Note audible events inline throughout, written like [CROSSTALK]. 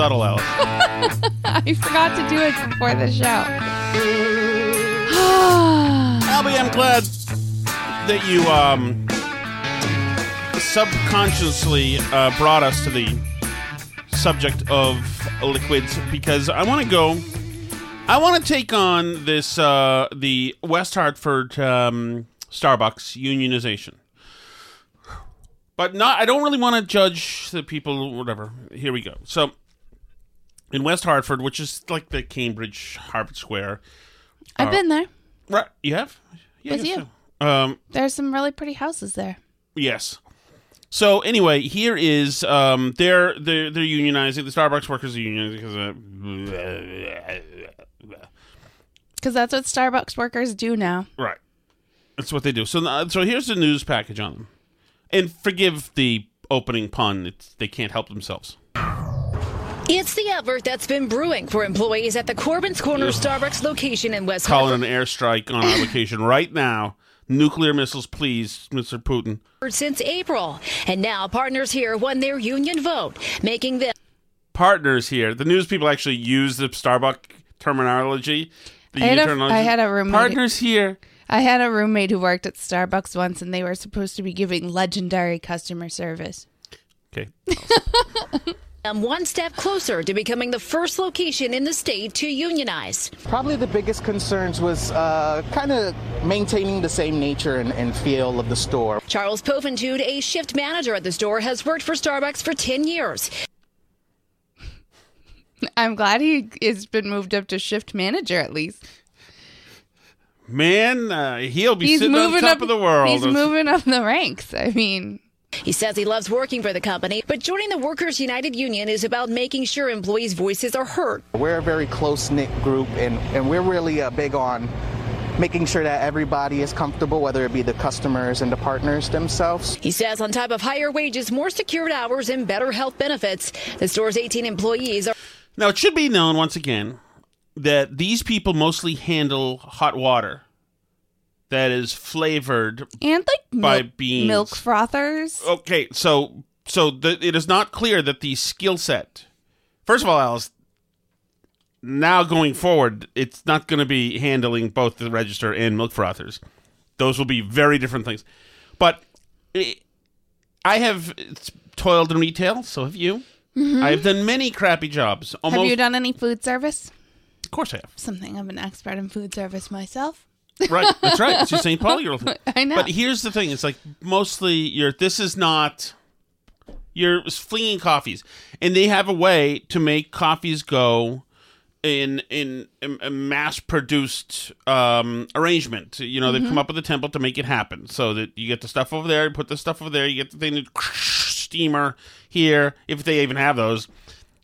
Subtle, Alice. [LAUGHS] I forgot to do it before the show. [SIGHS] Albie, I'm glad that you um, subconsciously uh, brought us to the subject of liquids because I want to go. I want to take on this uh, the West Hartford um, Starbucks unionization, but not. I don't really want to judge the people. Whatever. Here we go. So in West Hartford, which is like the Cambridge Harvard Square. I've been there. Right, you have? Yeah, With you. so. Um, There's some really pretty houses there. Yes. So anyway, here is um, they're they're they're unionizing. The Starbucks workers are unionizing because uh, Because that's what Starbucks workers do now. right. That's what they do. So uh, so here's the news package on them, and forgive the opening pun. It's, they can't help themselves. It's the effort that's been brewing for employees at the Corbin's Corner Starbucks location in West Calling Hartford an airstrike on our [CLEARS THROAT] location right now. Nuclear missiles, please, Mr. Putin. since April. And now partners here won their union vote, making them Partners here. The news people actually use the Starbucks terminology. The I had a- terminology. I had a roommate- Partners here. I had a roommate who worked at Starbucks once, and they were supposed to be giving legendary customer service. Okay. [LAUGHS] um, one step closer to becoming the first location in the state to unionize. Probably the biggest concerns was uh, kind of maintaining the same nature and, and feel of the store. Charles Poventude, a shift manager at the store, has worked for Starbucks for 10 years. I'm glad he has been moved up to shift manager at least. Man, uh, he'll be He's sitting on moving top up of the world. He's moving up the ranks. I mean, He says he loves working for the company, but joining the Workers United Union is about making sure employees' voices are heard. We're a very close knit group, and, and we're really uh, big on making sure that everybody is comfortable, whether it be the customers and the partners themselves. He says on top of higher wages, more secured hours, and better health benefits, the store's 18 employees are Now, it should be known once again that these people mostly handle hot water that is flavored. and like By milk, beans. milk frothers. Okay, so so the, it is not clear that the skill set. First of all, Alice. Now going forward, it's not going to be handling both the register and milk frothers. Those will be very different things. But eh, I have toiled in retail, so have you. I have done many crappy jobs. Almost, Mm-hmm. Have you done any food service? Of course, I have. Something. I'm an expert in food service myself. Right, that's right. It's your St. Pauli girl. [LAUGHS] thing. I know. But here's the thing: it's like mostly you're. This is not. You're flinging coffees, and they have a way to make coffees go in in a mass produced um, arrangement. You know, they've come up with a template to make it happen, so that you get the stuff over there, you put the stuff over there, you get the thing, [LAUGHS] steamer here, if they even have those,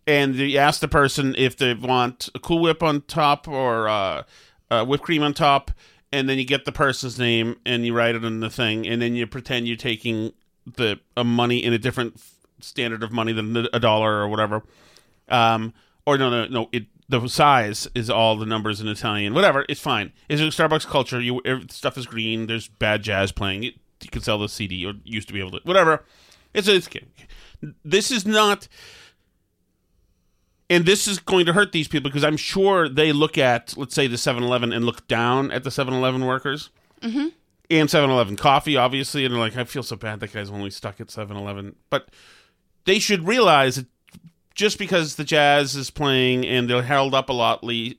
and you ask the person if they want a Cool Whip on top or uh, uh, whipped cream on top, and then you get the person's name and you write it in the thing, and then you pretend you're taking the a money in a different standard of money than a dollar or whatever. Um, or no, no, no. It the size is all the numbers in Italian. Whatever, it's fine. It's Starbucks culture. You stuff is green. There's bad jazz playing. You, you can sell the CD or used to be able to. Whatever. It's, it's this is not. And this is going to hurt these people because I'm sure they look at, let's say, the 7 Eleven and look down at the 7 Eleven workers. Mm-hmm. And 7 Eleven coffee, obviously. And they're like, I feel so bad that guy's only stuck at 7 Eleven. But they should realize that just because the jazz is playing and they're held up a lot le-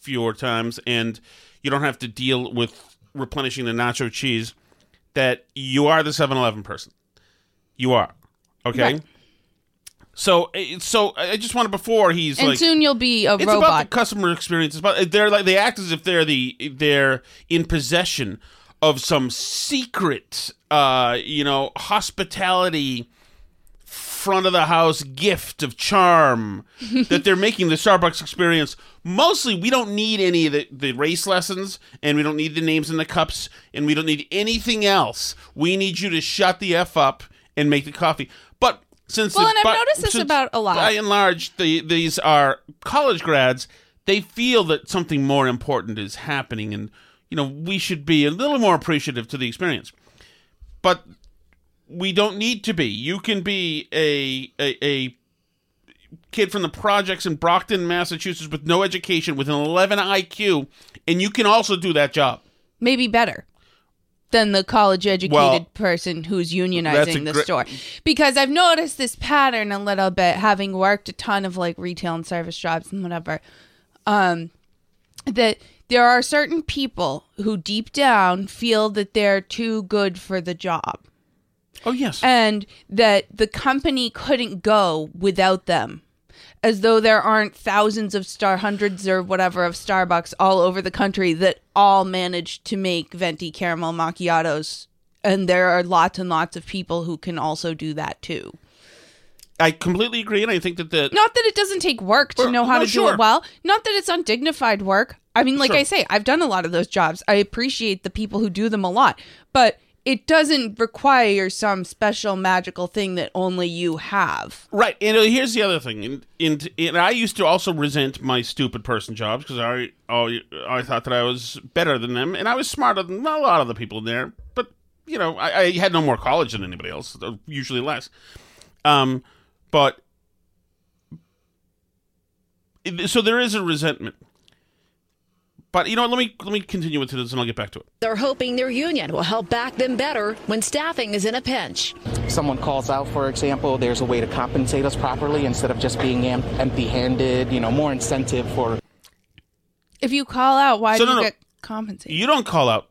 fewer times and you don't have to deal with replenishing the nacho cheese, that you are the 7 Eleven person. You are. Okay? Right. So, eh, so I just wanted before he's and like soon you'll be a it's about robot. the customer experience. It's about they're like they act as if they're the they're in possession of some secret, uh, you know, hospitality front of the house gift of charm [LAUGHS] that they're making the Starbucks experience. Mostly, we don't need any of the, the race lessons, and we don't need the names in the cups, and we don't need anything else. We need you to shut the f up and make the coffee. But since Well, the- and I've but- noticed this since about a lot. By and large, the, these are college grads. They feel that something more important is happening, and you know we should be a little more appreciative to the experience. But we don't need to be. You can be a a, a kid from the projects in Brockton, Massachusetts, with no education, with an 11 IQ, and you can also do that job. Maybe better than the college educated Well, person who's unionizing the great- store. Because I've noticed this pattern a little bit, having worked a ton of like retail and service jobs and whatever. Um, that there are certain people who deep down feel that they're too good for the job. Oh yes, and that the company couldn't go without them as though there aren't thousands of star hundreds or whatever of starbucks all over the country that all manage to make venti caramel macchiatos. And there are lots and lots of people who can also do that too. I completely agree, and I think that the not that it doesn't take work to Well, know how no, to do it well. Not that it's undignified work. I mean like Sure. i say i've done a lot of those jobs. I appreciate the people who do them a lot. But it doesn't require some special magical thing that only you have Right, and uh, here's the other thing, and, and, and I used to also resent my stupid person jobs because I, I I thought that I was better than them, and I was smarter than a lot of the people in there. But you know, I, I had no more college than anybody else, uh, usually less. Um, but so there is a resentment. But you know, let me let me continue with this, and I'll get back to it. They're hoping their union will help back them better when staffing is in a pinch. If someone calls out, for example, there's a way to compensate us properly instead of just being em- empty-handed. You know, more incentive for If you call out, why So do no, you no. get compensated? You don't call out.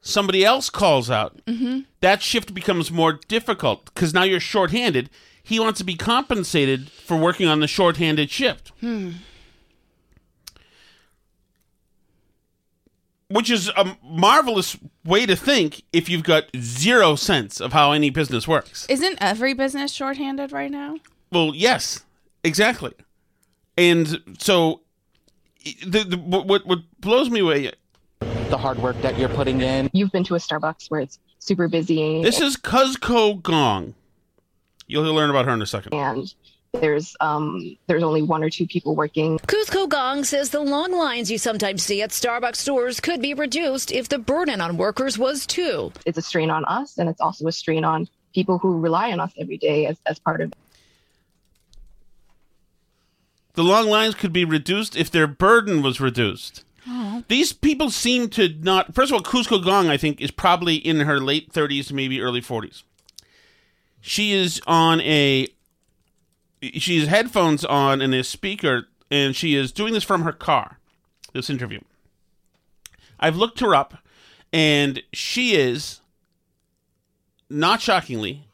Somebody else calls out. Mm-hmm. That shift becomes more difficult because now you're shorthanded. He wants to be compensated for working on the shorthanded shift. Which is a marvelous way to think if you've got zero sense of how any business works. Isn't every business shorthanded right now? Well, yes, exactly. And so, the, the, what, what blows me away the hard work that you're putting in. you've been to a Starbucks where it's super busy This is Cuzco Gong. You'll learn about her in a second. and there's um there's only one or two people working. Cusco Gong says the long lines you sometimes see at Starbucks stores could be reduced if the burden on workers was too. It's a strain on us and it's also a strain on people who rely on us every day as, as part of The long lines could be reduced if their burden was reduced. These people seem to not. First of all, Cusco Gong, I think, is probably in her late 30s maybe early 40s. She is on a. She has headphones on and a speaker, and she is doing this from her car. This interview. I've looked her up, and she is, not shockingly,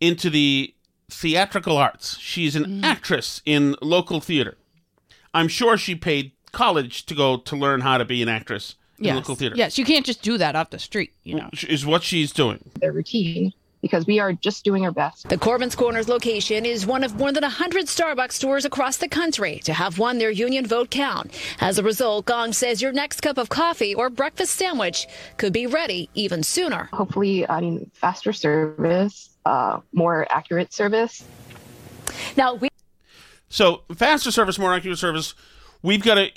into the theatrical arts. She's an mm. actress in local theater. I'm sure she paid college to go to learn how to be an actress in Yes. local theater. Yes, you can't just do that off the street, you know. Is what she's doing. their routine because we are just doing our best. The Corbin's Corners location is one of more than 100 Starbucks stores across the country to have won their union vote count. As a result, Gong says your next cup of coffee or breakfast sandwich could be ready even sooner. Hopefully, I mean, faster service, uh, more accurate service. Now, we So faster service, more accurate service. We've got a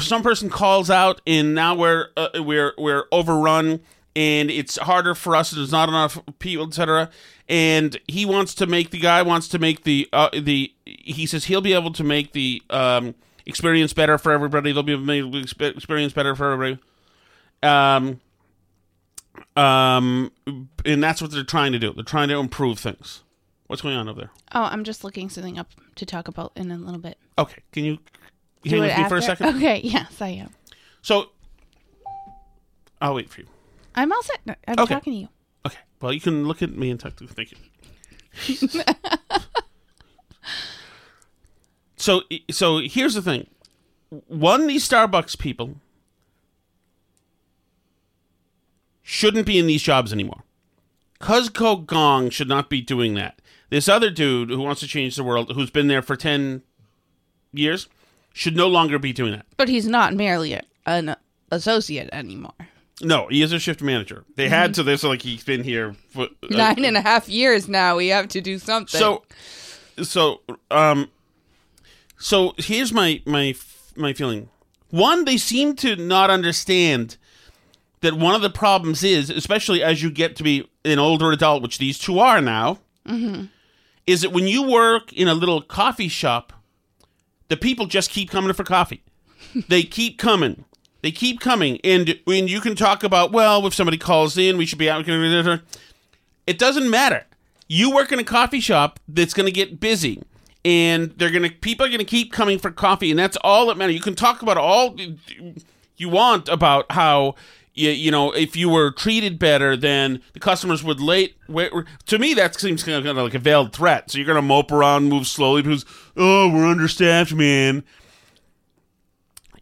some person calls out, and now we're uh, we're we're overrun, and it's harder for us. There's not enough people, etc. And he wants to make the guy wants to make the uh, the. He says he'll be able to make the um, experience better for everybody. They'll be able to make the experience better for everybody. Um, um, and that's what they're trying to do. They're trying to improve things. What's going on over there? Oh, I'm just looking something up to talk about in a little bit. Okay, can you hang it with me for a second? Okay, [LAUGHS] yes, I am. So, I'll wait for you. I'm all set. I'm Okay. talking to you. Okay. Well, you can look at me and talk to. Thank you. [LAUGHS] so, so here's the thing. One, these Starbucks people shouldn't be in these jobs anymore. Cuzco Gong should not be doing that. This other dude who wants to change the world, who's been there for ten years, should no longer be doing that. But he's not merely an associate anymore. No, he is a shift manager. They had to. This like he's been here for uh, Nine and a half years now. We have to do something. So, so, um, so here's my my my feeling. One, they seem to not understand that one of the problems is, especially as you get to be an older adult, which these two are now, is that when you work in a little coffee shop, the people just keep coming for coffee. [LAUGHS] they keep coming. They keep coming, and when you can talk about, well, if somebody calls in, we should be out. It doesn't matter. You work in a coffee shop that's going to get busy, and they're going to people are going to keep coming for coffee, and that's all that matters. You can talk about all you want about how you, you know if you were treated better, then the customers would late. Wait, to me, that seems kind of like a veiled threat. So you're going to mope around, move slowly because oh, we're understaffed, man.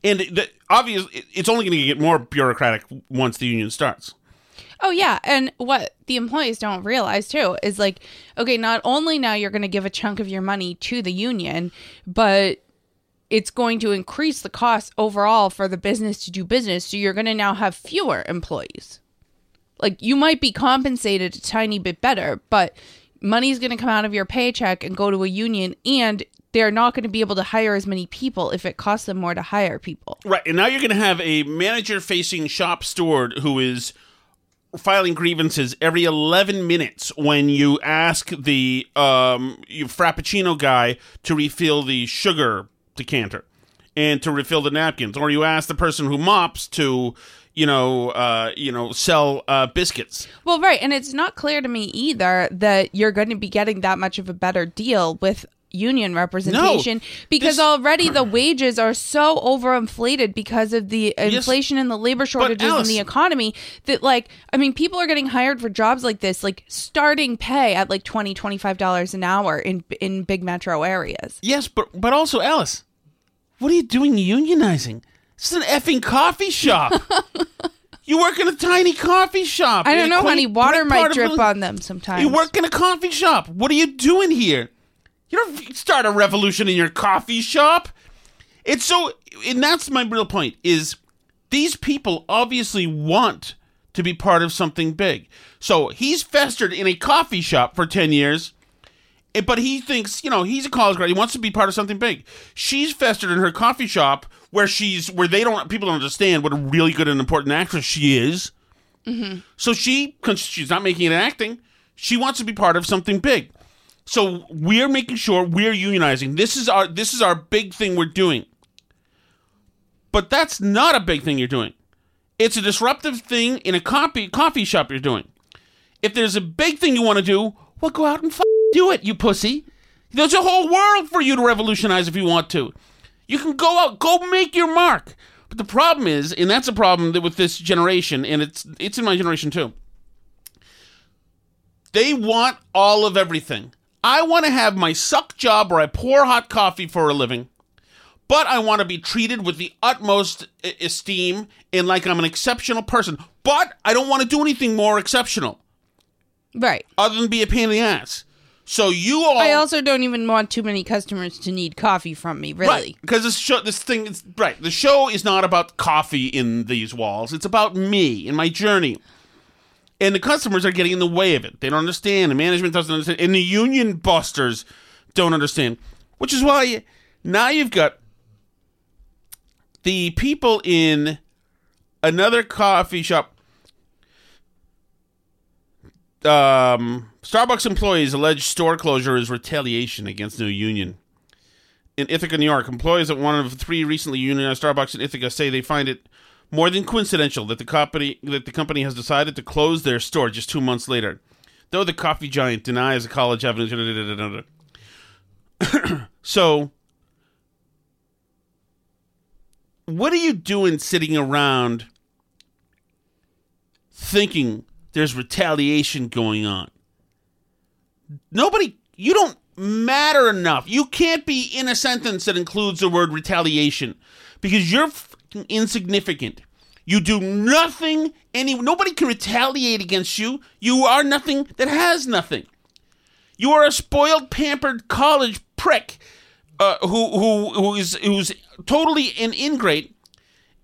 And the, obviously, it's only going to get more bureaucratic once the union starts. Oh yeah, and what the employees don't realize too is like, okay, not only now you're going to give a chunk of your money to the union, but it's going to increase the cost overall for the business to do business. So you're going to now have fewer employees. Like you might be compensated a tiny bit better, but money's going to come out of your paycheck and go to a union and they're not going to be able to hire as many people if it costs them more to hire people. Right, and now you're going to have a manager-facing shop steward who is filing grievances every 11 minutes when you ask the um, you frappuccino guy to refill the sugar decanter and to refill the napkins, or you ask the person who mops to, you know, uh, you know, sell uh, biscuits. Well, right, and it's not clear to me either that you're going to be getting that much of a better deal with union representation because this- already the wages are so overinflated because of the inflation and the labor shortages in the economy that like I mean people are getting hired for jobs like this like starting pay at like 20 25 dollars an hour in in big metro areas. Yes, but but also Alice, what are you doing unionizing? This is an effing coffee shop. [LAUGHS] you work in a tiny coffee shop. I don't know honey water might drip on them sometimes. You work in a coffee shop. What are you doing here? You don't start a revolution in your coffee shop. It's so, and that's my real point. Is these people obviously want to be part of something big. So he's festered in a coffee shop for ten years. eh, But he thinks, you know, he's a college grad. He wants to be part of something big. She's festered in her coffee shop where she's where they don't people don't understand what a really good and important actress she is. So she, she's not making it acting, she wants to be part of something big. So we're making sure we're unionizing. This is our this is our big thing we're doing. But that's not a big thing you're doing. It's a disruptive thing in a coffee coffee shop you're doing. If there's a big thing you want to do, well, go out and f- do it, you pussy. There's a whole world for you to revolutionize if you want to. You can go out, go make your mark. But the problem is, and that's a problem that with this generation, and it's it's in my generation too. They want all of everything. I want to have my suck job where I pour hot coffee for a living, but I want to be treated with the utmost esteem and like I'm an exceptional person. But I don't want to do anything more exceptional Right. other than be a pain in the ass. So you all I also don't even want too many customers to need coffee from me, really. Right, because this show, this thing is right. The show is not about coffee in these walls. It's about me and my journey. And the customers are getting in the way of it. They don't understand. The management doesn't understand. And the union busters don't understand. Which is why now you've got the people in another coffee shop. Um, Starbucks employees allege store closure is retaliation against new union. In Ithaca, New York, employees at one of three recently unionized Starbucks in Ithaca say they find it more than coincidental that the company that the company has decided to close their store just two months later. Though the coffee giant denies a college avenue. [COUGHS] so, what are you doing sitting around thinking there's retaliation going on? Nobody, you don't matter enough. You can't be in a sentence that includes the word retaliation because you're insignificant. You do nothing. Any nobody can retaliate against you. You are nothing that has nothing. You are a spoiled, pampered college prick uh, who who who is who's totally an ingrate,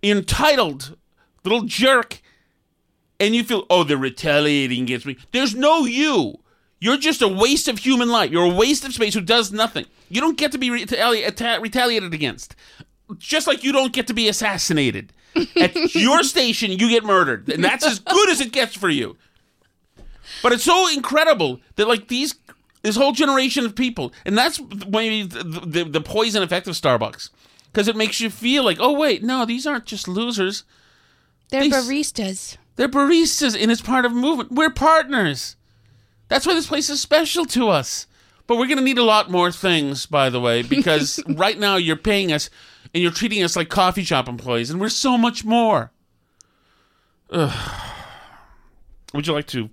entitled little jerk, and you feel oh they're retaliating against me. There's no you. You're just a waste of human life. You're a waste of space who does nothing. You don't get to be retali- retaliated against. Just like you don't get to be assassinated. At your [LAUGHS] station, you get murdered. And that's as good as it gets for you. But it's so incredible that, like, these, this whole generation of people, and that's maybe the, the, the poison effect of Starbucks. Because it makes you feel like, oh, wait, no, these aren't just losers. They're These- baristas. They're baristas, and it's part of a movement. We're partners. That's why this place is special to us. But we're going to need a lot more things, by the way, because [LAUGHS] right now you're paying us and you're treating us like coffee shop employees, and we're so much more. Ugh. Would you like to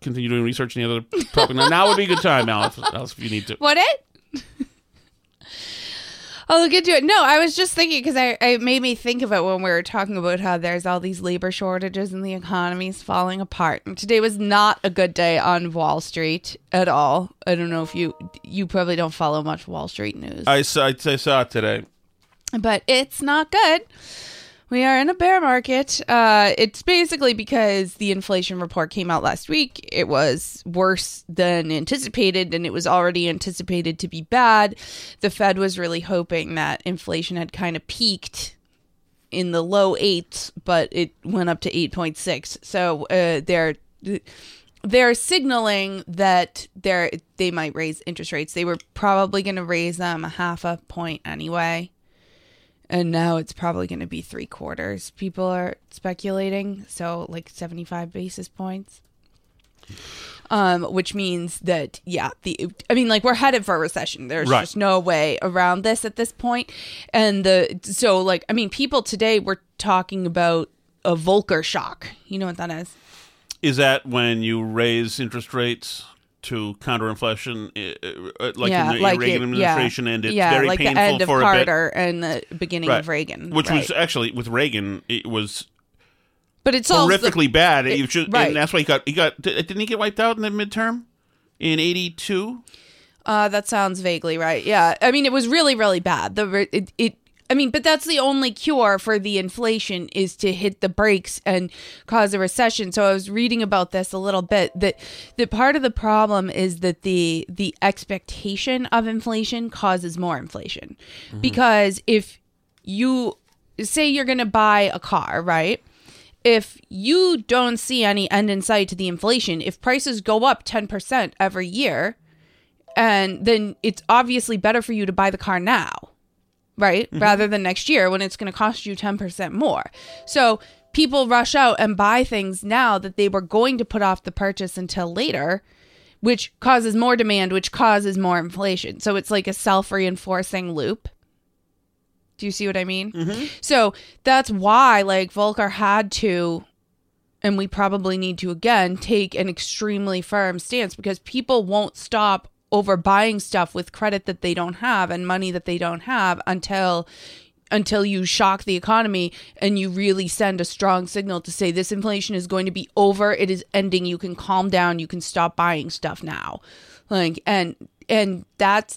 continue doing research on the other topic? Now, now would be a good time, Alice, Alice if you need to. What it? [LAUGHS] I'll look into it. No, I was just thinking because I it made me think of it when we were talking about how there's all these labor shortages and the economy's falling apart. And today was not a good day on Wall Street at all. I don't know if you you probably don't follow much Wall Street news, I saw, I saw it today. But it's not good. We are in a bear market. Uh, it's basically because the inflation report came out last week. It was worse than anticipated, and it was already anticipated to be bad. The Fed was really hoping that inflation had kind of peaked in the low eights, but it went up to 8.6. So uh, they're they're signaling that they're they might raise interest rates. They were probably going to raise them a half a point anyway and now it's probably going to be three quarters. People are speculating, so like seventy-five basis points. Um, which means that yeah, the I mean, like we're headed for a recession. There's Right. just no way around this at this point. And the so like I mean, people today were talking about a Volcker shock. You know what that is? Is that when you raise interest rates to counter inflation, uh, uh, like in the Reagan it- administration, and it's yeah, very like painful the end of for? Carter and the beginning Right. of Reagan, which was actually with Reagan, it was but it's all horrifically bad. it- You should- right. and that's why he got he got. Didn't he get wiped out in the midterm in '82? Uh, that sounds vaguely right. Yeah, I mean, it was really, really bad. The it, it, I mean, but that's the only cure for the inflation is to hit the brakes and cause a recession. So I was reading about this a little bit. That that part of the problem is that the the expectation of inflation causes more inflation, mm-hmm. because if you say you're going to buy a car, right? if you don't see any end in sight to the inflation, if prices go up 10% every year, and then it's obviously better for you to buy the car now, right? Mm-hmm. Rather than next year when it's going to cost you 10% more. So people rush out and buy things now that they were going to put off the purchase until later, which causes more demand, which causes more inflation. So it's like a self reinforcing loop. Do you see what I mean? Mm-hmm. So that's why, like, Volcker had to, and we probably need to again, take an extremely firm stance because people won't stop over buying stuff with credit that they don't have and money that they don't have until until you shock the economy and you really send a strong signal to say this inflation is going to be over it is ending you can calm down you can stop buying stuff now. Like and and that's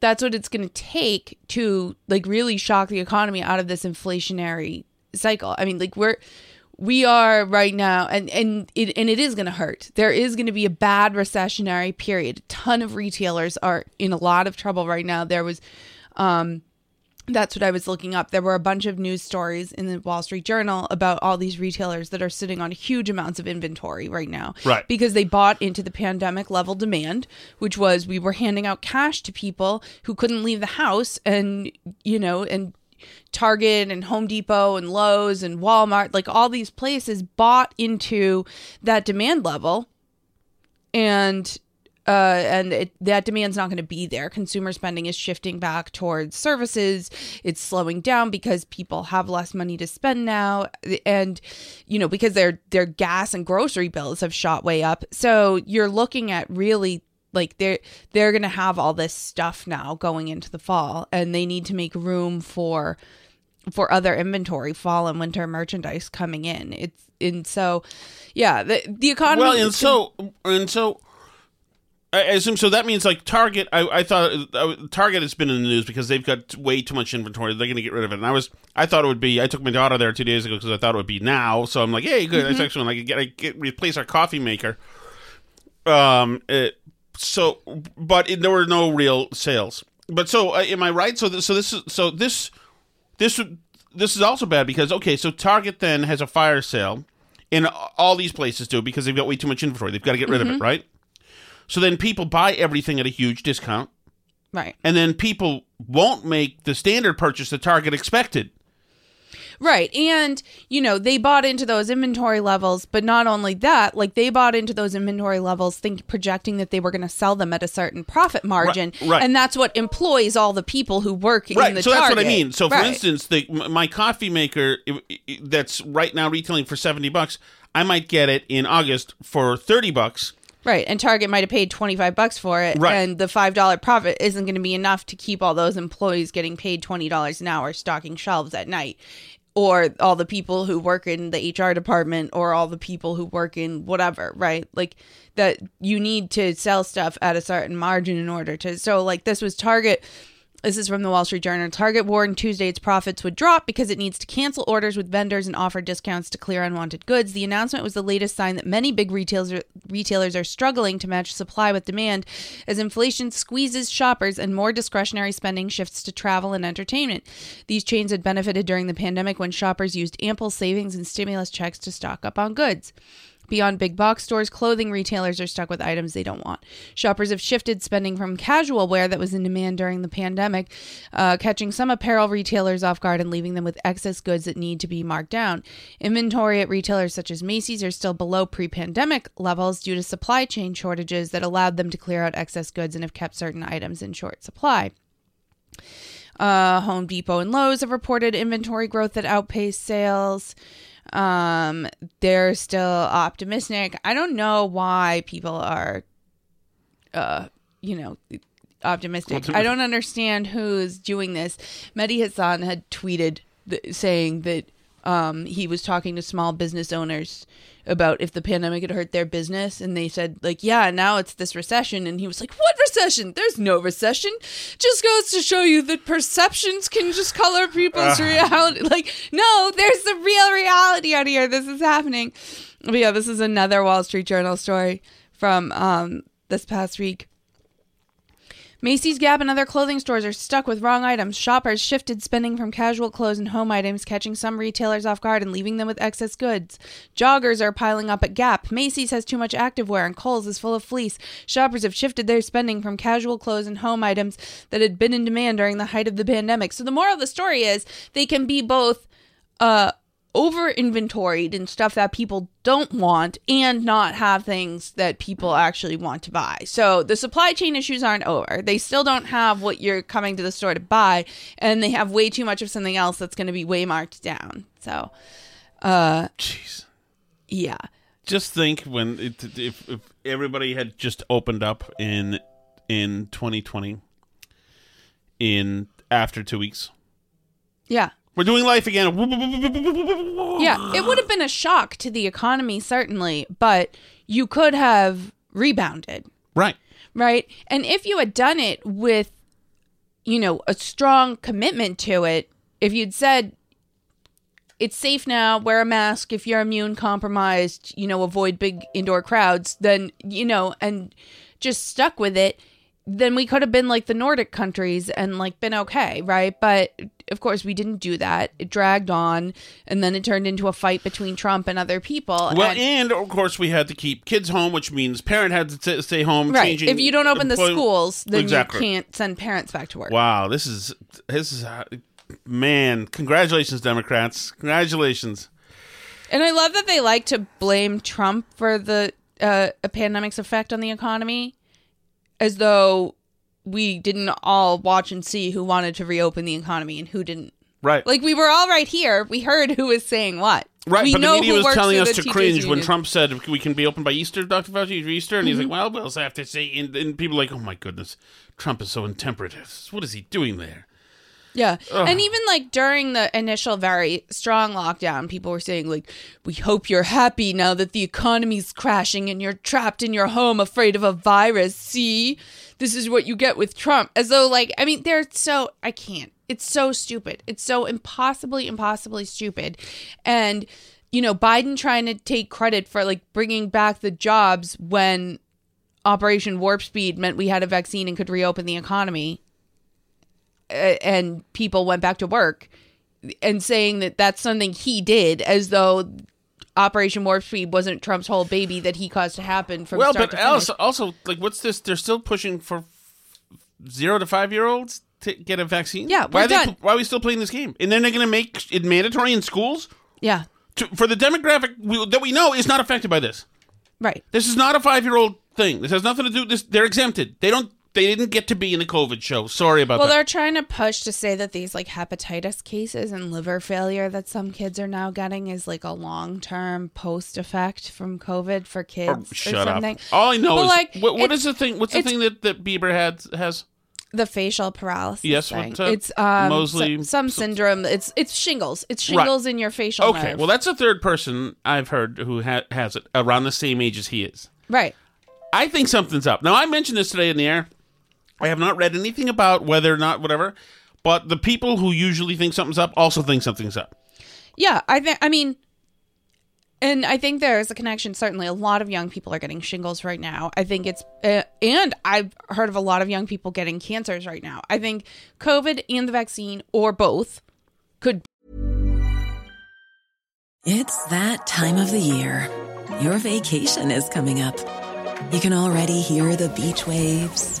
that's what it's going to take to like really shock the economy out of this inflationary cycle. I mean like we're we are right now and and it and it is going to hurt there is going to be a bad recessionary period a ton of retailers are in a lot of trouble right now there was um that's what I was looking up. There were a bunch of news stories in the Wall Street Journal about all these retailers that are sitting on huge amounts of inventory right now. Right. Because they bought into the pandemic level demand, which was we were handing out cash to people who couldn't leave the house and, you know, and Target and Home Depot and Lowe's and Walmart, like all these places bought into that demand level. And uh, and it, that demand's not going to be there. Consumer spending is shifting back towards services. It's slowing down because people have less money to spend now, and you know because their their gas and grocery bills have shot way up. So you're looking at really like they're they're going to have all this stuff now going into the fall, and they need to make room for for other inventory, fall and winter merchandise coming in. It's and so yeah, the the economy. Well, and so and so I assume so. That means like Target. I, I thought uh, Target has been in the news because they've got way too much inventory. They're going to get rid of it. And I was, I thought it would be. I took my daughter there two days ago because I thought it would be now. So I'm like, hey, good. That's actually when I could get, I get replace our coffee maker. Um. It, so, but it, there were no real sales. But so, uh, am I right? So, this, so this is so this this this is also bad because okay, so Target then has a fire sale, and all these places do because they've got way too much inventory. They've got to get rid of it, right? So then people buy everything at a huge discount, right. and then people won't make the standard purchase that Target expected. Right. And, you know, they bought into those inventory levels, but not only that, like they bought into those inventory levels think projecting that they were going to sell them at a certain profit margin. right. And that's what employs all the people who work in Right. the So that's what I mean. So for Right. instance, the my coffee maker that's right now retailing for 70 bucks, I might get it in August for 30 bucks. Right. And Target might have paid 25 bucks for it. Right. And the $5 profit isn't going to be enough to keep all those employees getting paid $20 an hour stocking shelves at night. Or all the people who work in the HR department or all the people who work in whatever, right? Like that you need to sell stuff at a certain margin in order to. So, like, this was Target. This is from the Wall Street Journal. Target warned Tuesday its profits would drop because it needs to cancel orders with vendors and offer discounts to clear unwanted goods. The announcement was the latest sign that many big retailers retailers are struggling to match supply with demand as inflation squeezes shoppers and more discretionary spending shifts to travel and entertainment. These chains had benefited during the pandemic when shoppers used ample savings and stimulus checks to stock up on goods. Beyond big box stores, clothing retailers are stuck with items they don't want. Shoppers have shifted spending from casual wear that was in demand during the pandemic, uh, catching some apparel retailers off guard and leaving them with excess goods that need to be marked down. Inventory at retailers such as Macy's are still below pre pandemic levels due to supply chain shortages that allowed them to clear out excess goods and have kept certain items in short supply. Uh, Home Depot and Lowe's have reported inventory growth that outpaced sales. Um, they're still optimistic. I don't know why people are, uh, you know, optimistic. I don't understand who's doing this. Mehdi Hasan had tweeted th- saying that um, he was talking to small business owners about if the pandemic had hurt their business and they said like yeah now it's this recession. And he was like what recession? There's no recession. Just goes to show you that perceptions can just color people's [LAUGHS] reality. Like no there's the real reality out here. This is happening. But yeah this is another wall street journal story from um, this past week Macy's, Gap, and other clothing stores are stuck with wrong items. Shoppers shifted spending from casual clothes and home items, catching some retailers off guard and leaving them with excess goods. Joggers are piling up at Gap. Macy's has too much activewear, and Kohl's is full of fleece. Shoppers have shifted their spending from casual clothes and home items that had been in demand during the height of the pandemic. So the moral of the story is they can be both uh over inventoried and stuff that people don't want and not have things that people actually want to buy. So the supply chain issues aren't over. They still don't have what you're coming to the store to buy and they have way too much of something else that's going to be way marked down. So uh Jeez. yeah. Just think when it, if if everybody had just opened up in in 2020 in after 2 weeks. Yeah. We're doing life again. Yeah, it would have been a shock to the economy certainly, but you could have rebounded. Right. right? And if you had done it with, you know, a strong commitment to it, if you'd said, it's safe now. Wear a mask if you're immune compromised. You know, avoid big indoor crowds. Then you know, and just stuck with it. Then we could have been like the Nordic countries and like been okay, right? But of course, we didn't do that. It dragged on, and then it turned into a fight between Trump and other people. Well, and, and of course we had to keep kids home, which means parent had to t- stay home. right, changing if you don't open the schools, then exactly. you can't send parents back to work. Wow, this is this is uh, man. Congratulations, Democrats. Congratulations. And I love that they like to blame Trump for the uh, a pandemic's effect on the economy, as though we didn't all watch and see who wanted to reopen the economy and who didn't. Right. Like we were all right here. We heard who was saying what. Right, we but the media who was telling us to cringe when. Trump said we can be open by Easter, Dr. Fauci, Easter. And he's Mm-hmm. like, well, we'll also have to say, and, and people are like, oh my goodness, Trump is so intemperate. What is he doing there? Yeah. And even like during the initial very strong lockdown, people were saying like we hope you're happy now that the economy's crashing and you're trapped in your home afraid of a virus. See? This is what you get with Trump. As though like I mean they're so I can't. It's so stupid. It's so impossibly impossibly stupid. And you know, Biden trying to take credit for like bringing back the jobs when Operation Warp Speed meant we had a vaccine and could reopen the economy Uh, and people went back to work and saying that that's something he did as though Operation Warp Speed wasn't Trump's whole baby that he caused to happen from well, start but to finish. also, also, like, what's this? They're still pushing for zero to five year olds to get a vaccine. Yeah, why are they? done. Why are we still playing this game? And then they're going to make it mandatory in schools yeah, to, for the demographic we, that we know is not affected by this. right. This is not a five year old thing. This has nothing to do. This they're exempted. They don't. They didn't get to be in the COVID show. Sorry about Well, that. Well, they're trying to push to say that these like hepatitis cases and liver failure that some kids are now getting is like a long term post effect from COVID for kids or, shut something. up. All I know But, is like, what, what is the thing? What's the thing that, that Bieber had has? the facial paralysis Yes, thing. that? it's um Mosley- some, some syndrome. It's it's shingles. It's Right. shingles in your facial Okay, nerve. well, that's a third person I've heard who ha- has it around the same age as he is. right. I think something's up. Now, I mentioned this today in the air. I have not read anything about whether or not whatever, but the people who usually think something's up also think something's up. Yeah, I think. I mean, and I think there is a connection. Certainly, a lot of young people are getting shingles right now. I think it's, uh, and I've heard of a lot of young people getting cancers right now. I think COVID and the vaccine, or both, could. It's that time of the year. Your vacation is coming up. You can already hear the beach waves,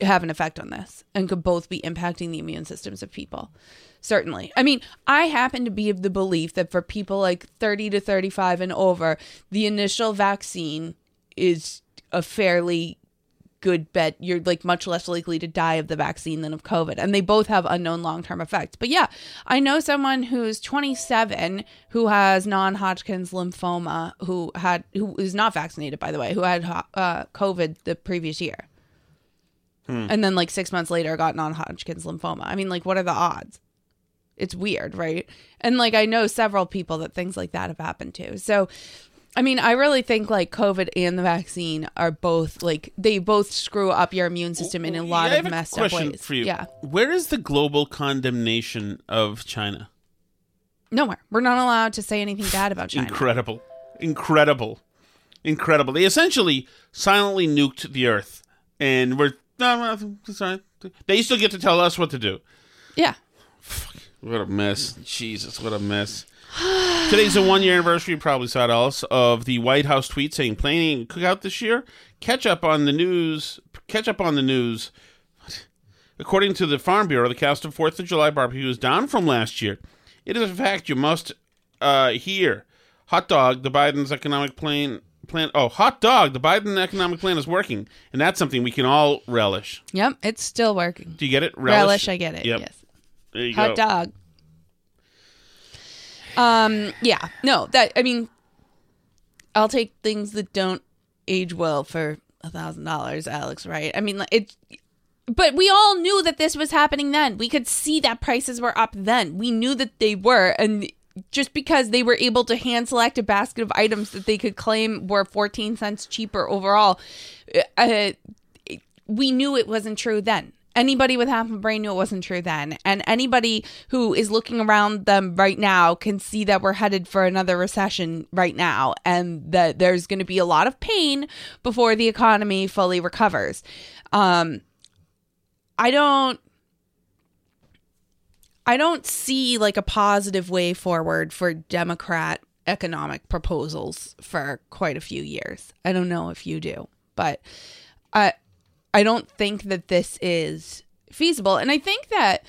have an effect on this and could both be impacting the immune systems of people. Certainly. I mean i happen to be of the belief that for people like 30 to 35 and over the initial vaccine is a fairly good bet. You're like much less likely to die of the vaccine than of covid and they both have unknown long-term effects. But yeah i know someone who's 27 who has non-hodgkin's lymphoma who had who is not vaccinated by the way who had uh, covid the previous year Hmm. and then like six months later got non-hodgkin's lymphoma i mean like what are the odds it's weird right and like i know several people that things like that have happened to so i mean i really think like covid and the vaccine are both like they both screw up your immune system in a oh, lot Yeah, of messed up ways for you. yeah Where is the global condemnation of China? nowhere we're not allowed to say anything bad about china Incredible. Incredible. Incredible. They essentially silently nuked the earth. And we're. No, it's all right. They still get to tell us what to do. yeah What a mess. Jesus, what a mess. [SIGHS] Today's the one year anniversary, probably saw it else, of the White House tweet saying planning cookout this year. Catch up on the news. Catch up on the news. According to the Farm Bureau, the cost of Fourth of July barbecue is down from last year. It is a fact you must uh, hear. Hot dog, the Biden's economic plan. Plan. Oh, hot dog, the Biden economic plan is working, and that's something we can all relish. Yep, it's still working. Do you get it? Relish, I get it. Yep. Yes. There you Hot go. dog. Um. Yeah. No. That. I mean, I'll take things that don't age well for a thousand dollars, Alex. Right? I mean, like, it. But we all knew that this was happening then. We could see that prices were up then. We knew that they were, and just because they were able to hand select a basket of items that they could claim were 14 cents cheaper overall, uh, we knew it wasn't true then. Anybody with half a brain knew it wasn't true then. And anybody who is looking around them right now can see that we're headed for another recession right now and that there's going to be a lot of pain before the economy fully recovers. Um, I don't. I don't see like a positive way forward for Democrat economic proposals for quite a few years. I don't know if you do, but I I don't think that this is feasible. And I think that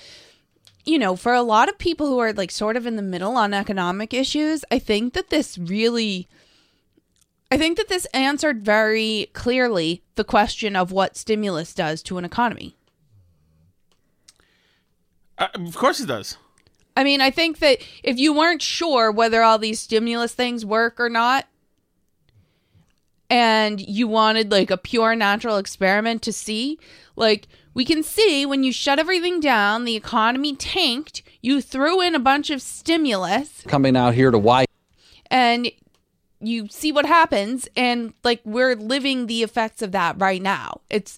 you know, for a lot of people who are like sort of in the middle on economic issues, I think that this really I think that this answered very clearly the question of what stimulus does to an economy. Uh, of course it does. I mean, I think that if you weren't sure whether all these stimulus things work or not, and you wanted like a pure natural experiment to see, like we can see when you shut everything down, the economy tanked, you threw in a bunch of stimulus, Coming out here to why and you see what happens and like we're living the effects of that right now it's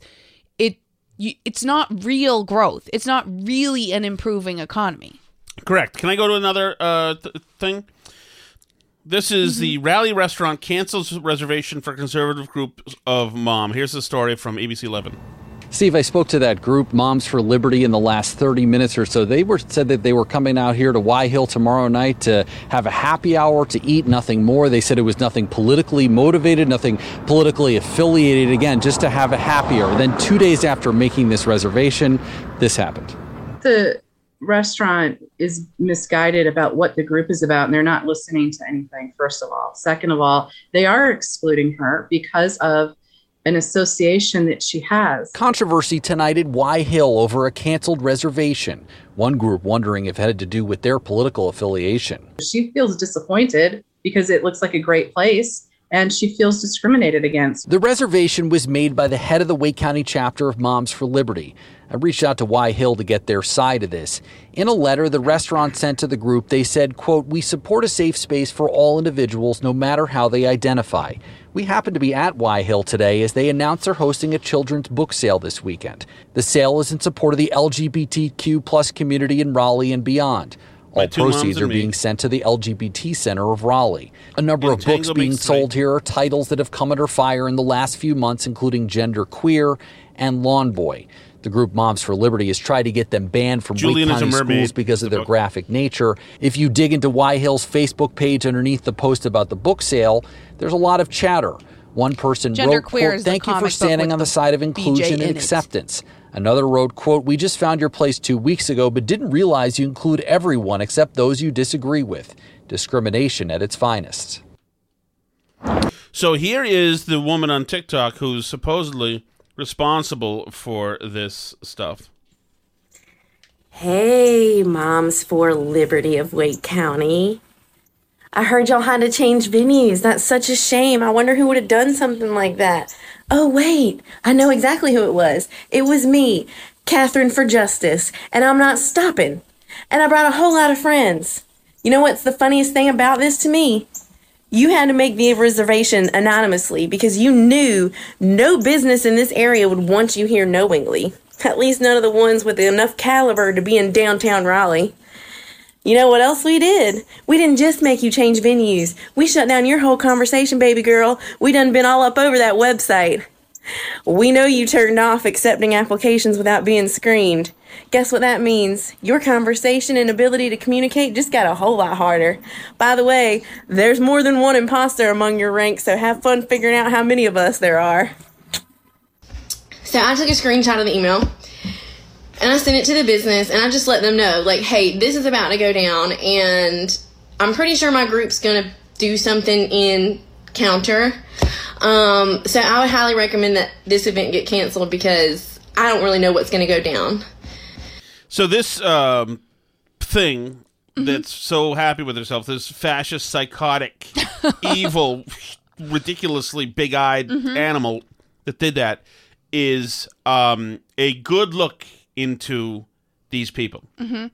it you, it's not real growth it's not really an improving economy Correct. Can I go to another uh, th- thing? This is Mm-hmm. the Rally Restaurant cancels reservation for conservative group of mom. Here's the story from ABC 11. Steve, I spoke to that group, Moms for Liberty, in the last 30 minutes or so. They were said that they were coming out here to Y Hill tomorrow night to have a happy hour, to eat nothing more. They said it was nothing politically motivated, nothing politically affiliated. Again, just to have a happy hour. Then two days after making this reservation, this happened. the restaurant is misguided about what the group is about and they're not listening to anything first of all second of all they are excluding her because of an association that she has Controversy tonight at Y Hill over a canceled reservation. One group wondering if it had to do with their political affiliation. she feels disappointed because it looks like a great place and she feels discriminated against The reservation was made by the head of the Wake County chapter of Moms for Liberty. I reached out to Y Hill to get their side of this. In a letter the restaurant sent to the group, they said, quote, "We support a safe space for all individuals no matter how they identify." We happen to be at Y Hill today as they announce they're hosting a children's book sale this weekend. The sale is in support of the LGBTQ plus community in Raleigh and beyond. All proceeds are being sent to the LGBT Center of Raleigh. A number of books being sold here are titles that have come under fire in the last few months, including Gender Queer and Lawn Boy. The group Moms for Liberty has tried to get them banned from Julian Wake County schools because of The their book. graphic nature. If you dig into Y Hill's Facebook page underneath the post about the book sale, there's a lot of chatter. One person Gender wrote, quote, "Thank you for standing on the the side of inclusion in and it." acceptance." Another wrote, quote, "We just found your place two weeks ago, but didn't realize you include everyone except those you disagree with. Discrimination at its finest." So here is the woman on TikTok who's supposedly responsible for this stuff. Hey, Moms for Liberty of Wake County. I heard y'all had to change venues. That's such a shame. I wonder who would have done something like that. Oh, wait, I know exactly who it was. It was me, Catherine for Justice, and I'm not stopping. And I brought a whole lot of friends. You know what's the funniest thing about this to me? You had to make the reservation anonymously because you knew no business in this area would want you here knowingly. At least none of the ones with enough caliber to be in downtown Raleigh. You know what else we did? We didn't just make you change venues. We shut down your whole conversation, baby girl. We done been all up over that website. We know you turned off accepting applications without being screened. Guess what that means? Your conversation and ability to communicate just got a whole lot harder. By the way, there's more than one imposter among your ranks, so have fun figuring out how many of us there are. So I took a screenshot of the email and I sent it to the business and I just let them know, like, hey, this is about to go down and I'm pretty sure my group's gonna do something in counter. Um, so I would highly recommend that this event get canceled because I don't really know what's gonna go down. So this um, thing that's so happy with herself, this fascist, psychotic, [LAUGHS] evil, ridiculously big-eyed animal that did that, is um, a good look into these people. hmm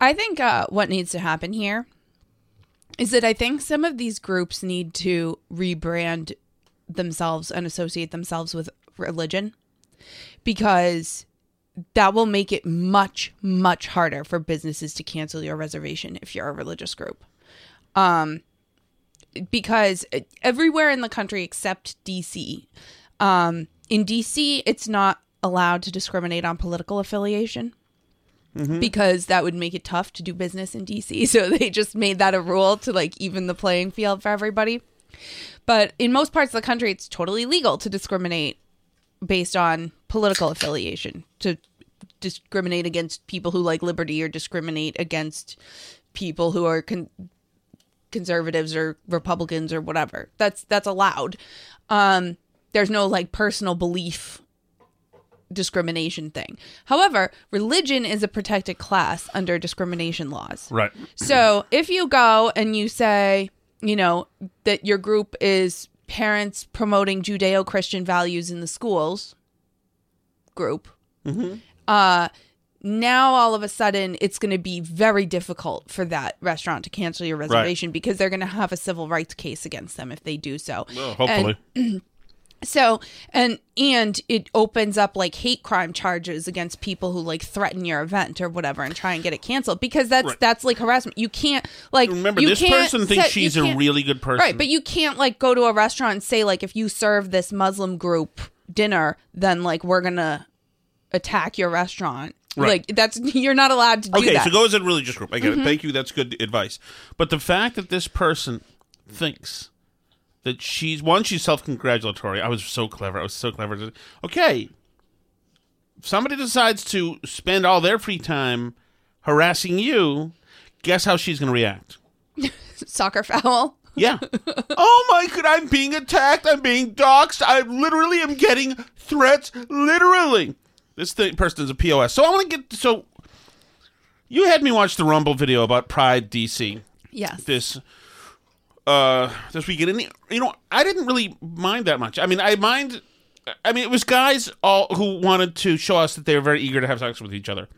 I think uh, what needs to happen here is that I think some of these groups need to rebrand themselves and associate themselves with religion because that will make it much much harder for businesses to cancel your reservation if you're a religious group. Um because everywhere in the country except DC um in DC it's not allowed to discriminate on political affiliation because that would make it tough to do business in DC. [LAUGHS] So they just made that a rule to like even the playing field for everybody. But in most parts of the country, it's totally legal to discriminate based on political affiliation, to discriminate against people who like liberty or discriminate against people who are con- conservatives or Republicans or whatever. That's that's allowed. Um, there's no like personal belief discrimination thing. However, religion is a protected class under discrimination laws. Right. So if you go and you say, you know, that your group is parents promoting Judeo Christian values in the schools group, Mm-hmm. uh, now all of a sudden it's going to be very difficult for that restaurant to cancel your reservation because they're going to have a civil rights case against them if they do so. Well, hopefully. And- [CLEARS THROAT] so and and it opens up like hate crime charges against people who like threaten your event or whatever and try and get it canceled because that's Right. that's like harassment. You can't like Remember, this person thinks set- she's a really good person. Right, but you can't like go to a restaurant and say like if you serve this Muslim group dinner, then like we're gonna attack your restaurant. Right. Like that's you're not allowed to do that. Okay, that. so go as a religious group. I get Mhm. it. Thank you. That's good advice. But the fact that this person thinks that she's one, she's self-congratulatory. I was so clever. I was so clever. Okay, if somebody decides to spend all their free time harassing you, guess how she's going to react? [LAUGHS] Soccer foul. Yeah. [LAUGHS] oh my god, I'm being attacked. I'm being doxxed. I literally am getting threats. Literally. This thing, person is a POS. So I want to get. So you had me watch the Rumble video about Pride DC. Yes. This. Uh, this weekend, and you know, I didn't really mind that much. I mean, I mind. I mean, it was guys all who wanted to show us that they were very eager to have sex with each other,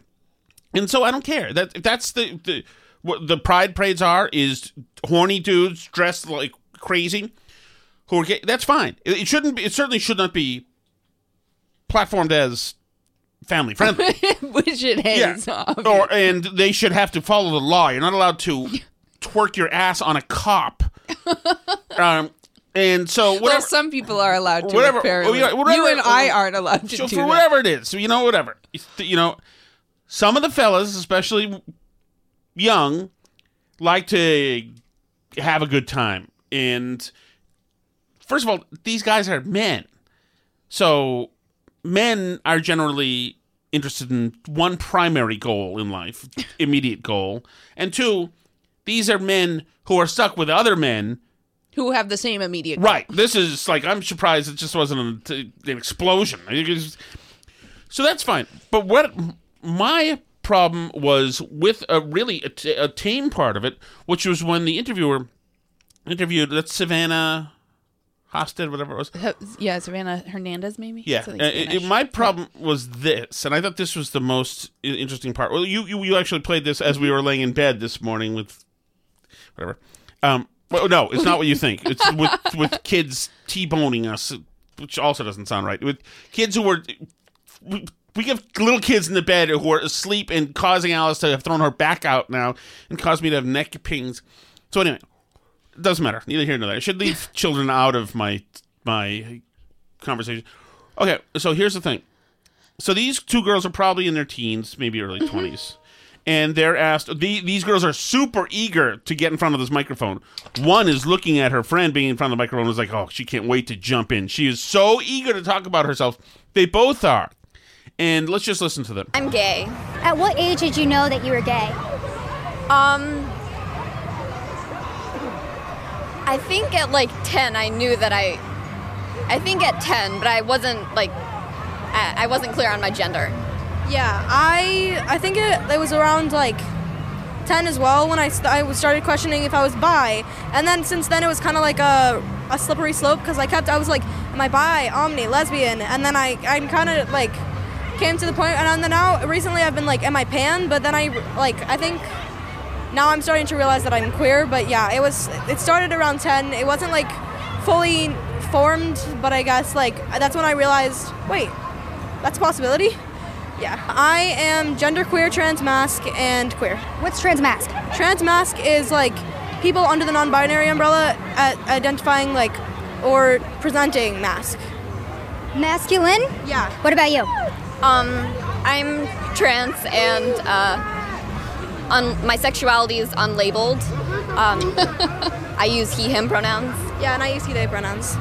and so I don't care. That that's the the what the pride parades are is horny dudes dressed like crazy who are gay. That's fine. It, it shouldn't be. It certainly should not be platformed as family friendly. [LAUGHS] Which it is. obviously. or and they should have to follow the law. You're not allowed to [LAUGHS] twerk your ass on a cop. [LAUGHS] um, and so whatever. Well, some people are allowed to. whatever, apparently. whatever- you and I aren't allowed to so do for that. whatever it is, so you know, whatever. You know, some of the fellas, especially young, like to have a good time. And first of all, these guys are men. So men are generally interested in one primary goal in life, immediate goal. And two, these are men who are stuck with other men Who have the same immediate. Right. This is like I'm surprised it just wasn't an, an explosion. So that's fine. But what my problem was with a really a, t- a tame part of it, which was when the interviewer interviewed that's Savannah Hosted, whatever it was. Yeah, Savannah Hernandez, maybe. Yeah, uh, it- it- my problem was this, and I thought this was the most interesting part. Well, you, you you actually played this as we were laying in bed this morning with whatever. Um, well, no, it's not what you think. It's with with kids t-boning us, which also doesn't sound right. With kids who were. We, we have little kids in the bed who are asleep and causing Alice to have thrown her back out now and caused me to have neck pings. So anyway, it doesn't matter. Neither here nor there. I should leave [LAUGHS] children out of my my conversation. Okay, so here's the thing. So these two girls are probably in their teens, maybe early 20s. And they're asked, the, these girls are super eager to get in front of this microphone. One is looking at her friend being in front of the microphone, is like, oh, she can't wait to jump in. She is so eager to talk about herself. They both are. And let's just listen to them. I'm gay. At what age did you know that you were gay? Um, I think at like 10, I knew that I. I think at 10, but I wasn't like. I, I wasn't clear on my gender. Yeah, I I think it, it was around like 10 as well when I, st- I started questioning if I was bi. And then since then it was kind of like a, a slippery slope because I kept, I was like, am I bi, omni, lesbian? And then I, I kind of like came to the point, and then now recently I've been like, am I pan? But then I like, I think now I'm starting to realize that I'm queer. But yeah, it was, it started around 10. It wasn't like fully formed, but I guess like that's when I realized, wait, that's a possibility. Yeah, I am genderqueer, transmasc, and queer. What's transmasc? Transmasc is like people under the non-binary umbrella at identifying like or presenting masc. Masculine? Yeah. What about you? Um, I'm trans and uh, un- my sexuality is unlabeled. Um, [LAUGHS] I use he/him pronouns. Yeah, and I use he/they pronouns.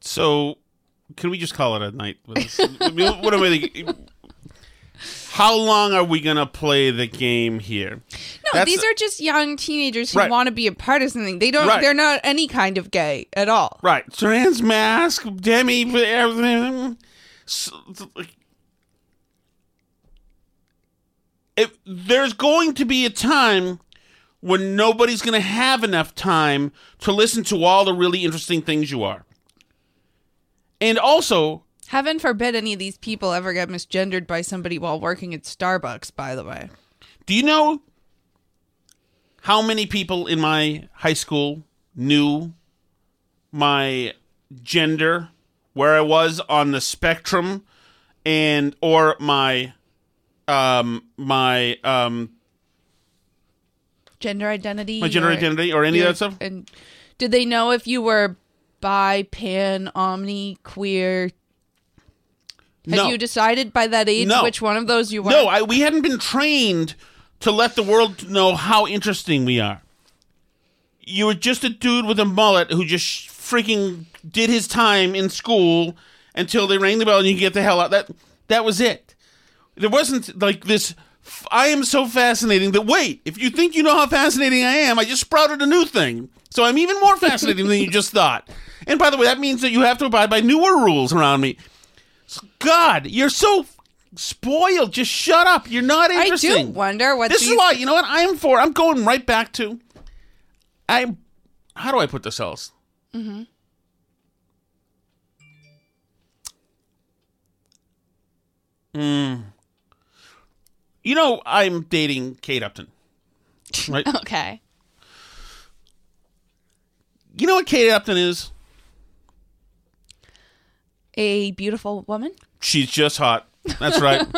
So, can we just call it a night? I mean, what am I? How long are we gonna play the game here? No, That's- these are just young teenagers who Right. want to be a part of something. They don't. Right. They're not any kind of gay at all. right. Trans mask, demi, everything. Like- If there's going to be a time when nobody's going to have enough time to listen to all the really interesting things you are. And also, Heaven forbid any of these people ever get misgendered by somebody while working at Starbucks. By the way, Do you know how many people in my high school knew my gender, where I was on the spectrum, and or my um my um gender identity, My gender or- identity or any of that stuff? And did they know if you were bi, pan, omni, queer? Had No. you decided by that age No. which one of those you were? no, I we hadn't been trained to let the world know how interesting we are. You were just a dude with a mullet who just freaking did his time in school until they rang the bell and you get the hell out. That that was it. There wasn't like this. I am so fascinating that wait, if you think you know how fascinating I am, I just sprouted a new thing. So I'm even more fascinating than you just [LAUGHS] thought. And by the way, that means that you have to abide by newer rules around me. God, you're so spoiled. Just shut up. You're not I do wonder what this is why. You know what? I am for. I'm going right back to. I. How do I put this else? Mm-hmm. Mm. You know, I'm dating Kate Upton. Right? [LAUGHS] Okay. You know what Kate Upton is? A beautiful woman. She's just hot. That's right. [LAUGHS]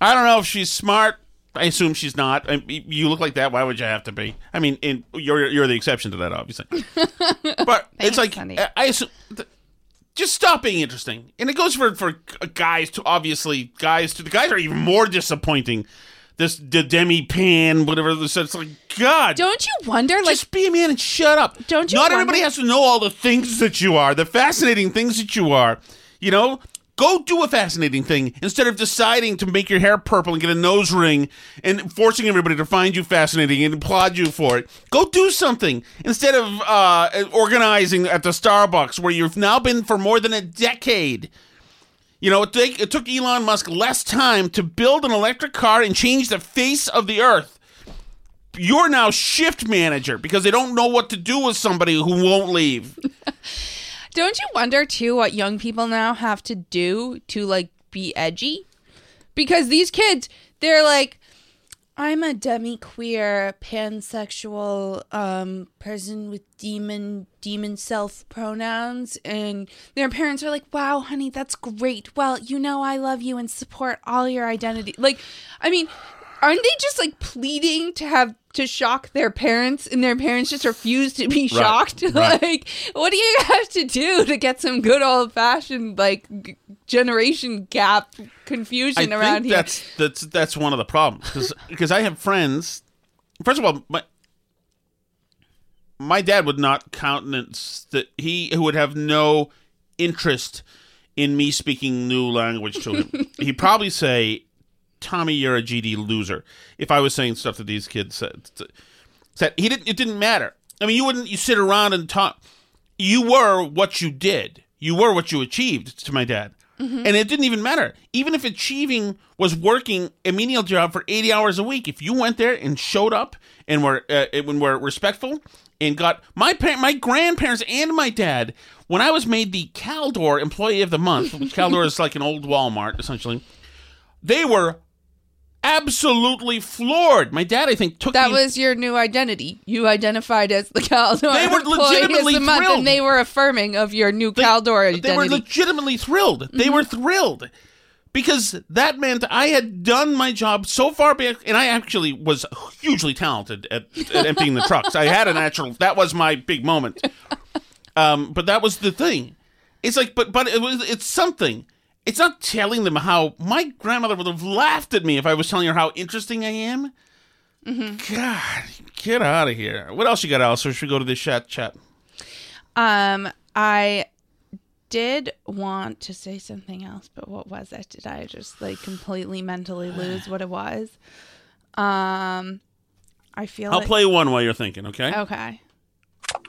I don't know if she's smart. I assume she's not. I, you look like that. Why would you have to be? I mean, in, you're you're the exception to that, obviously. [LAUGHS] But it's like I, I assume. th- Just stop being interesting, and it goes for for guys to obviously guys to the guys are even more disappointing. This the demi pan, whatever. This it's like God. Don't you wonder? Like, just be a man and shut up. Don't you Not wonder- everybody has to know all the things that you are, the fascinating things that you are. You know, go do a fascinating thing instead of deciding to make your hair purple and get a nose ring and forcing everybody to find you fascinating and applaud you for it. Go do something instead of uh, organizing at the Starbucks where you've now been for more than a decade. You know, it, it took Elon Musk less time to build an electric car and change the face of the earth. You're now shift manager because they don't know what to do with somebody who won't leave. [LAUGHS] Don't you wonder too what young people now have to do to like be edgy? Because these kids, they're like, I'm a demi queer, pansexual um person with demon demon self pronouns and their parents are like, Wow, honey, that's great. Well, you know I love you and support all your identity. Like, I mean, aren't they just like pleading to have to shock their parents and their parents just refuse to be shocked [LAUGHS] right. like what do you have to do to get some good old fashioned like g- generation gap confusion I around think here that's that's that's one of the problems because I have friends. First of all, my my dad would not countenance that he would have no interest in me speaking new language to him. [LAUGHS] He'd probably say, "Tommy, you're a GD loser." If I was saying stuff that these kids said, said he didn't. It didn't matter. I mean, you wouldn't. You sit around and talk. You were what you did. You were what you achieved. To my dad. Mm-hmm. And it didn't even matter. Even if achieving was working a menial job for 80 hours a week, if you went there and showed up and were uh, when were respectful and got my par- my grandparents and my dad when I was made the Caldor Employee of the Month, which Caldor is like an old Walmart essentially, they were absolutely floored. My dad, I think, took that me- was your new identity. You identified as the Caldor. They were legitimately the month, thrilled. and they were affirming of your new Caldor identity. They were legitimately thrilled. They Mm-hmm. were thrilled because that meant I had done my job so far back, and I actually was hugely talented at, at emptying the trucks. I had a natural. That was my big moment. Um, but that was the thing. It's like, but but it was. It's something. It's not telling them how my grandmother would have laughed at me if I was telling her how interesting I am. Mm-hmm. God, get out of here. What else you got, Alice? Or should we go to the chat chat? Um, I did want to say something else, but what was it? Did I just like completely mentally lose what it was? Um, I feel I'll like- play one while you're thinking. Okay. Okay.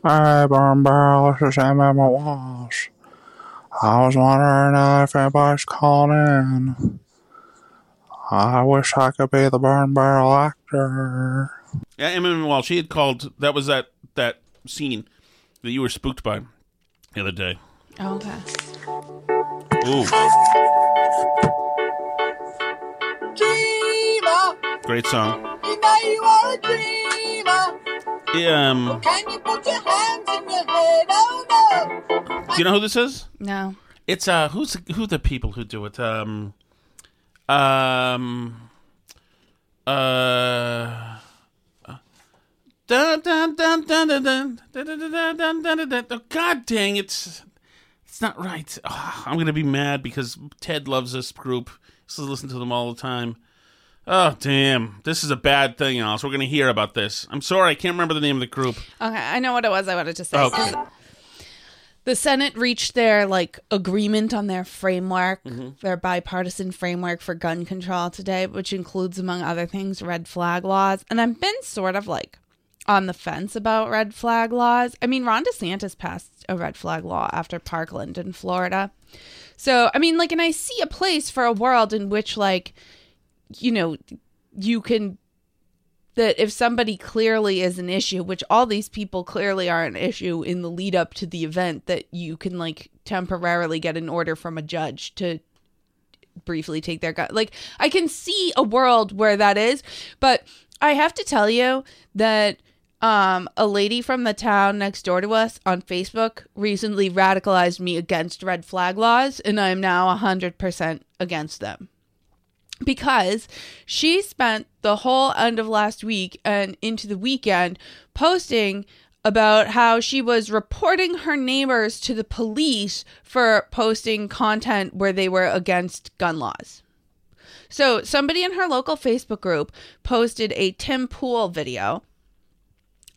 Hey, Burn Barrel, this is Emma Walsh. I was wondering if anybody's calling in. I wish I could be the Burn Barrel actor. Yeah, Emma Walsh. She had called. That was that that scene that you were spooked by the other day. Oh, okay. Ooh, Dreamer, great song. you know you are a dreamer. Yeah, Um, Can you put your hands in your head? Oh no. do you know who this is? No. It's uh, who's who the people who do it? Um, um, uh. Dun, dun, dun, dun, dun, dun, dun, dun, dun, dun, dun, dun, dun. Oh, God dang it's it's not right. Ah, I'm gonna be mad because Ted loves this group. He says listen to them all the time. Oh damn! This is a bad thing, Alice. We're gonna hear about this. I'm sorry, I can't remember the name of the group. Okay, I know what it was I wanted to say. Okay. The Senate reached their like agreement on their framework, Mhm. their bipartisan framework for gun control today, which includes among other things red flag laws. And I've been sort of like on the fence about red flag laws. I mean, Ron DeSantis passed a red flag law after Parkland in Florida. So, I mean, like and I see a place for a world in which like you know, you can that if somebody clearly is an issue, which all these people clearly are an issue in the lead up to the event, that you can like temporarily get an order from a judge to briefly take their gun. Like I can see a world where that is, but I have to tell you that um a lady from the town next door to us on Facebook recently radicalized me against red flag laws and I'm now 100% against them because she spent the whole end of last week and into the weekend posting about how she was reporting her neighbors to the police for posting content where they were against gun laws. So, somebody in her local Facebook group posted a Tim Pool video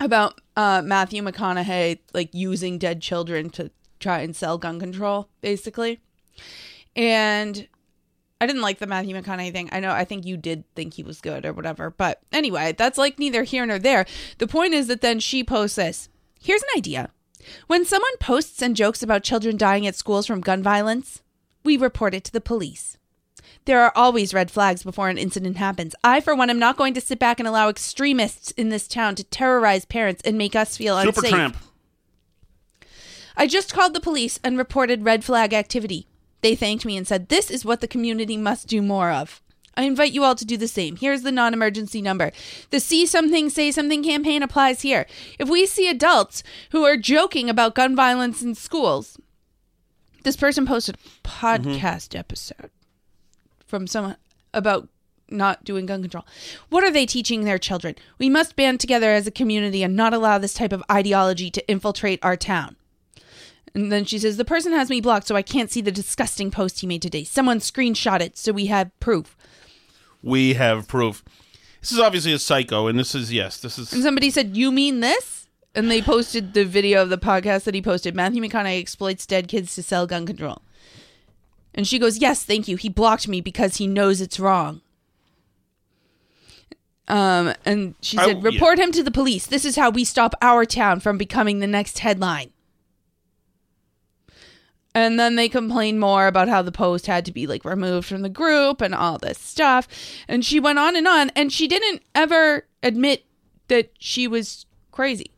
about uh, Matthew McConaughey like using dead children to try and sell gun control, basically. And I didn't like the Matthew McConaughey thing. I know I think you did think he was good or whatever. But anyway, that's like neither here nor there. The point is that then she posts this. Here's an idea. When someone posts and jokes about children dying at schools from gun violence, we report it to the police. There are always red flags before an incident happens. I, for one, am not going to sit back and allow extremists in this town to terrorize parents and make us feel Super unsafe. Tramp. I just called the police and reported red flag activity. They thanked me and said, This is what the community must do more of. I invite you all to do the same. Here's the non emergency number. The See Something, Say Something campaign applies here. If we see adults who are joking about gun violence in schools, this person posted a podcast mm-hmm. episode from someone about not doing gun control. What are they teaching their children? We must band together as a community and not allow this type of ideology to infiltrate our town. And then she says, The person has me blocked, so I can't see the disgusting post he made today. Someone screenshot it, so we have proof. We have proof. This is obviously a psycho, and this is yes, this is And somebody said, You mean this? And they posted the video of the podcast that he posted. Matthew McConaughey exploits dead kids to sell gun control. And she goes, Yes, thank you. He blocked me because he knows it's wrong. Um, and she I- said, yeah. Report him to the police. This is how we stop our town from becoming the next headline. And then they complained more about how the post had to be like removed from the group and all this stuff. And she went on and on, and she didn't ever admit that she was crazy.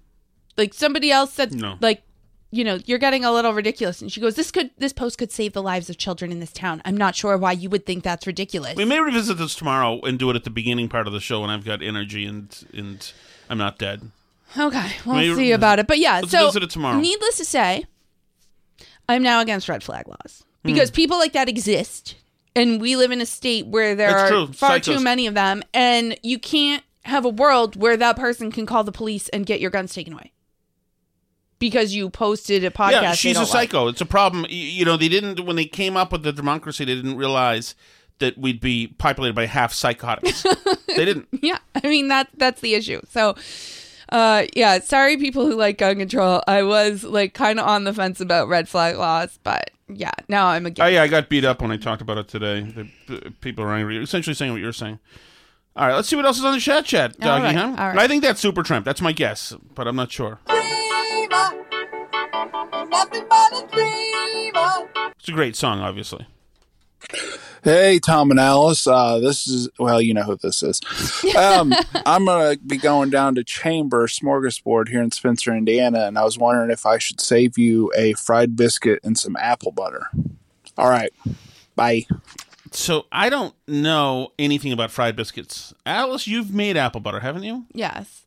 Like somebody else said, No. like, you know, you're getting a little ridiculous. And she goes, This could this post could save the lives of children in this town. I'm not sure why you would think that's ridiculous. We may revisit this tomorrow and do it at the beginning part of the show when I've got energy and and I'm not dead. Okay, we'll Maybe- see about it. But yeah, Let's so visit it tomorrow. needless to say, I'm now against red flag laws Hmm. because people like that exist, and we live in a state where there are true. far Psychos. too many of them, and you can't have a world where that person can call the police and get your guns taken away because you posted a podcast. yeah, they she's a don't like. psycho. It's a problem. Y- You know, they didn't when they came up with the democracy. They didn't realize that we'd be populated by half psychotics. [LAUGHS] they didn't. Yeah, I mean that that's the issue. So, uh, yeah, sorry, people who like gun control. I was like kind of on the fence about red flag laws, but yeah, now I'm against. Oh yeah, I got beat up when I talked about it today. The, the people are angry, essentially saying what you're saying. All right, let's see what else is on the chat chat, All doggy. right, huh? all right. I think that's Supertramp. That's my guess, but I'm not sure. Nothing but a dreamer. It's a great song, obviously. Hey, Tom and Alice. Uh, this is, well, you know who this is. Um, [LAUGHS] I'm going to be going down to Chambers Smorgasbord here in Spencer, Indiana, and I was wondering if I should save you a fried biscuit and some apple butter. All right. Bye. So I don't know anything about fried biscuits. Alice, you've made apple butter, haven't you? Yes.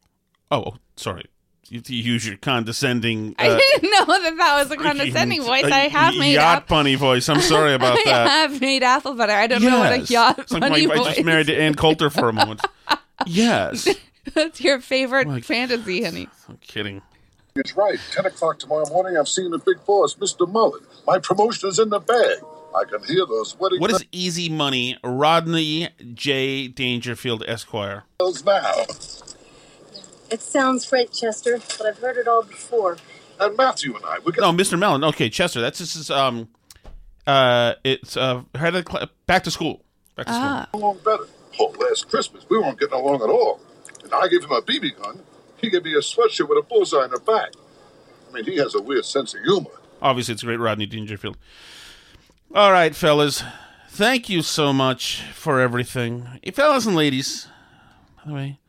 Oh, oh, sorry. You, you use your condescending. I uh, didn't know that that was a condescending voice. uh, I have made yacht app- bunny voice. I'm sorry about [LAUGHS] I that. I have made apple butter. I don't know what a yacht It's like bunny my, I just married to Ann Coulter for a moment. [LAUGHS] yes. That's your favorite fantasy, honey. I'm kidding. It's right. 10 o'clock tomorrow morning, I'm seeing the big boss, Mr. Mullen. My promotion is in the bag. I can hear those wedding What is easy money? Rodney J. Dangerfield Esquire. bells now. It sounds great, Chester, but I've heard it all before. And Matthew and I, we're No, Mr. Mellon. Okay, Chester. That's this is um, uh, it's uh, head of cl- back to school. Back to Ah. school. along better. Oh, last Christmas, we weren't getting along at all. And I gave him a BB gun. He gave me a sweatshirt with a bullseye in the back. I mean, he has a weird sense of humor. Obviously, it's a great Rodney Dangerfield. All right, fellas. Thank you so much for everything, hey, fellas and ladies. By the way,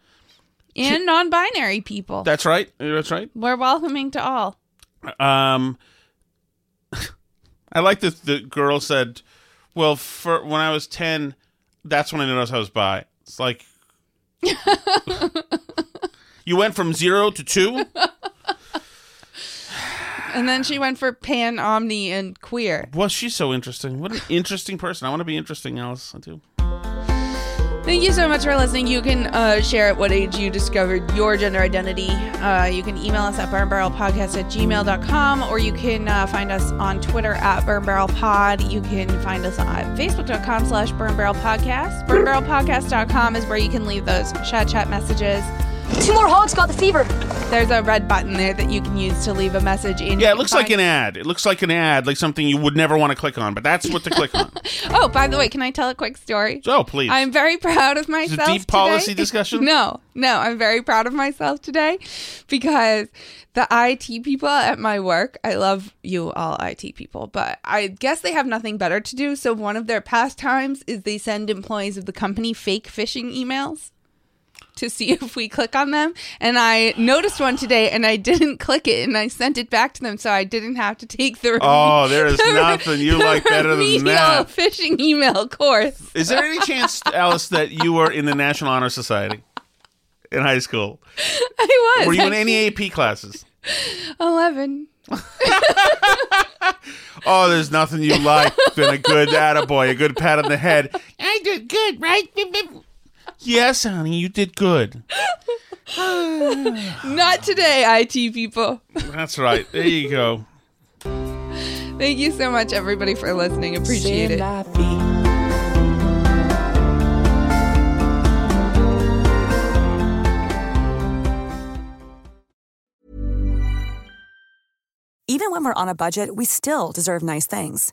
And non-binary people. that's right. That's right. We're welcoming to all. Um, [LAUGHS] I like that the girl said, "Well, for when I was ten, that's when I noticed I was bi." It's like [LAUGHS] you went from zero to two. And then she went for pan, omni, and queer. Was she so interesting? What an interesting person. I want to be interesting, Alice. I do. Thank you so much for listening. You can uh, share at what age you discovered your gender identity. Uh, you can email us at burnbarrelpodcast at gmail.com or you can uh, find us on Twitter at burnbarrelpod. You can find us at facebook.com slash burnbarrelpodcast. Burnbarrelpodcast.com is where you can leave those chat chat messages. Two more hogs got the fever. There's a red button there that you can use to leave a message. in. Yeah, it looks can like an ad. It looks like an ad, like something you would never want to click on, but that's what to click on. [LAUGHS] Oh, by the way, can I tell a quick story? Oh, please. I'm very proud of Is it myself. deep policy today. discussion? [LAUGHS] no, no, I'm very proud of myself today because the IT people at my work, I love you all IT people, but I guess they have nothing better to do. So one of their pastimes is they send employees of the company fake phishing emails to see if we click on them. And I noticed one today and I didn't click it and I sent it back to them so I didn't have to take the Oh, there is the- nothing you the like better than remedial that. phishing email course. Is there any chance, Alice, that you were in the National Honor Society in high school? I was. Were you in any AP classes? 11. [LAUGHS] Oh, there's nothing you like than a good attaboy, a good pat on the head. I did good, right? Yes, honey, you did good. [LAUGHS] Not today, IT people. That's right. There you go. Thank you so much, everybody, for listening. Appreciate it. Even when we're on a budget, we still deserve nice things.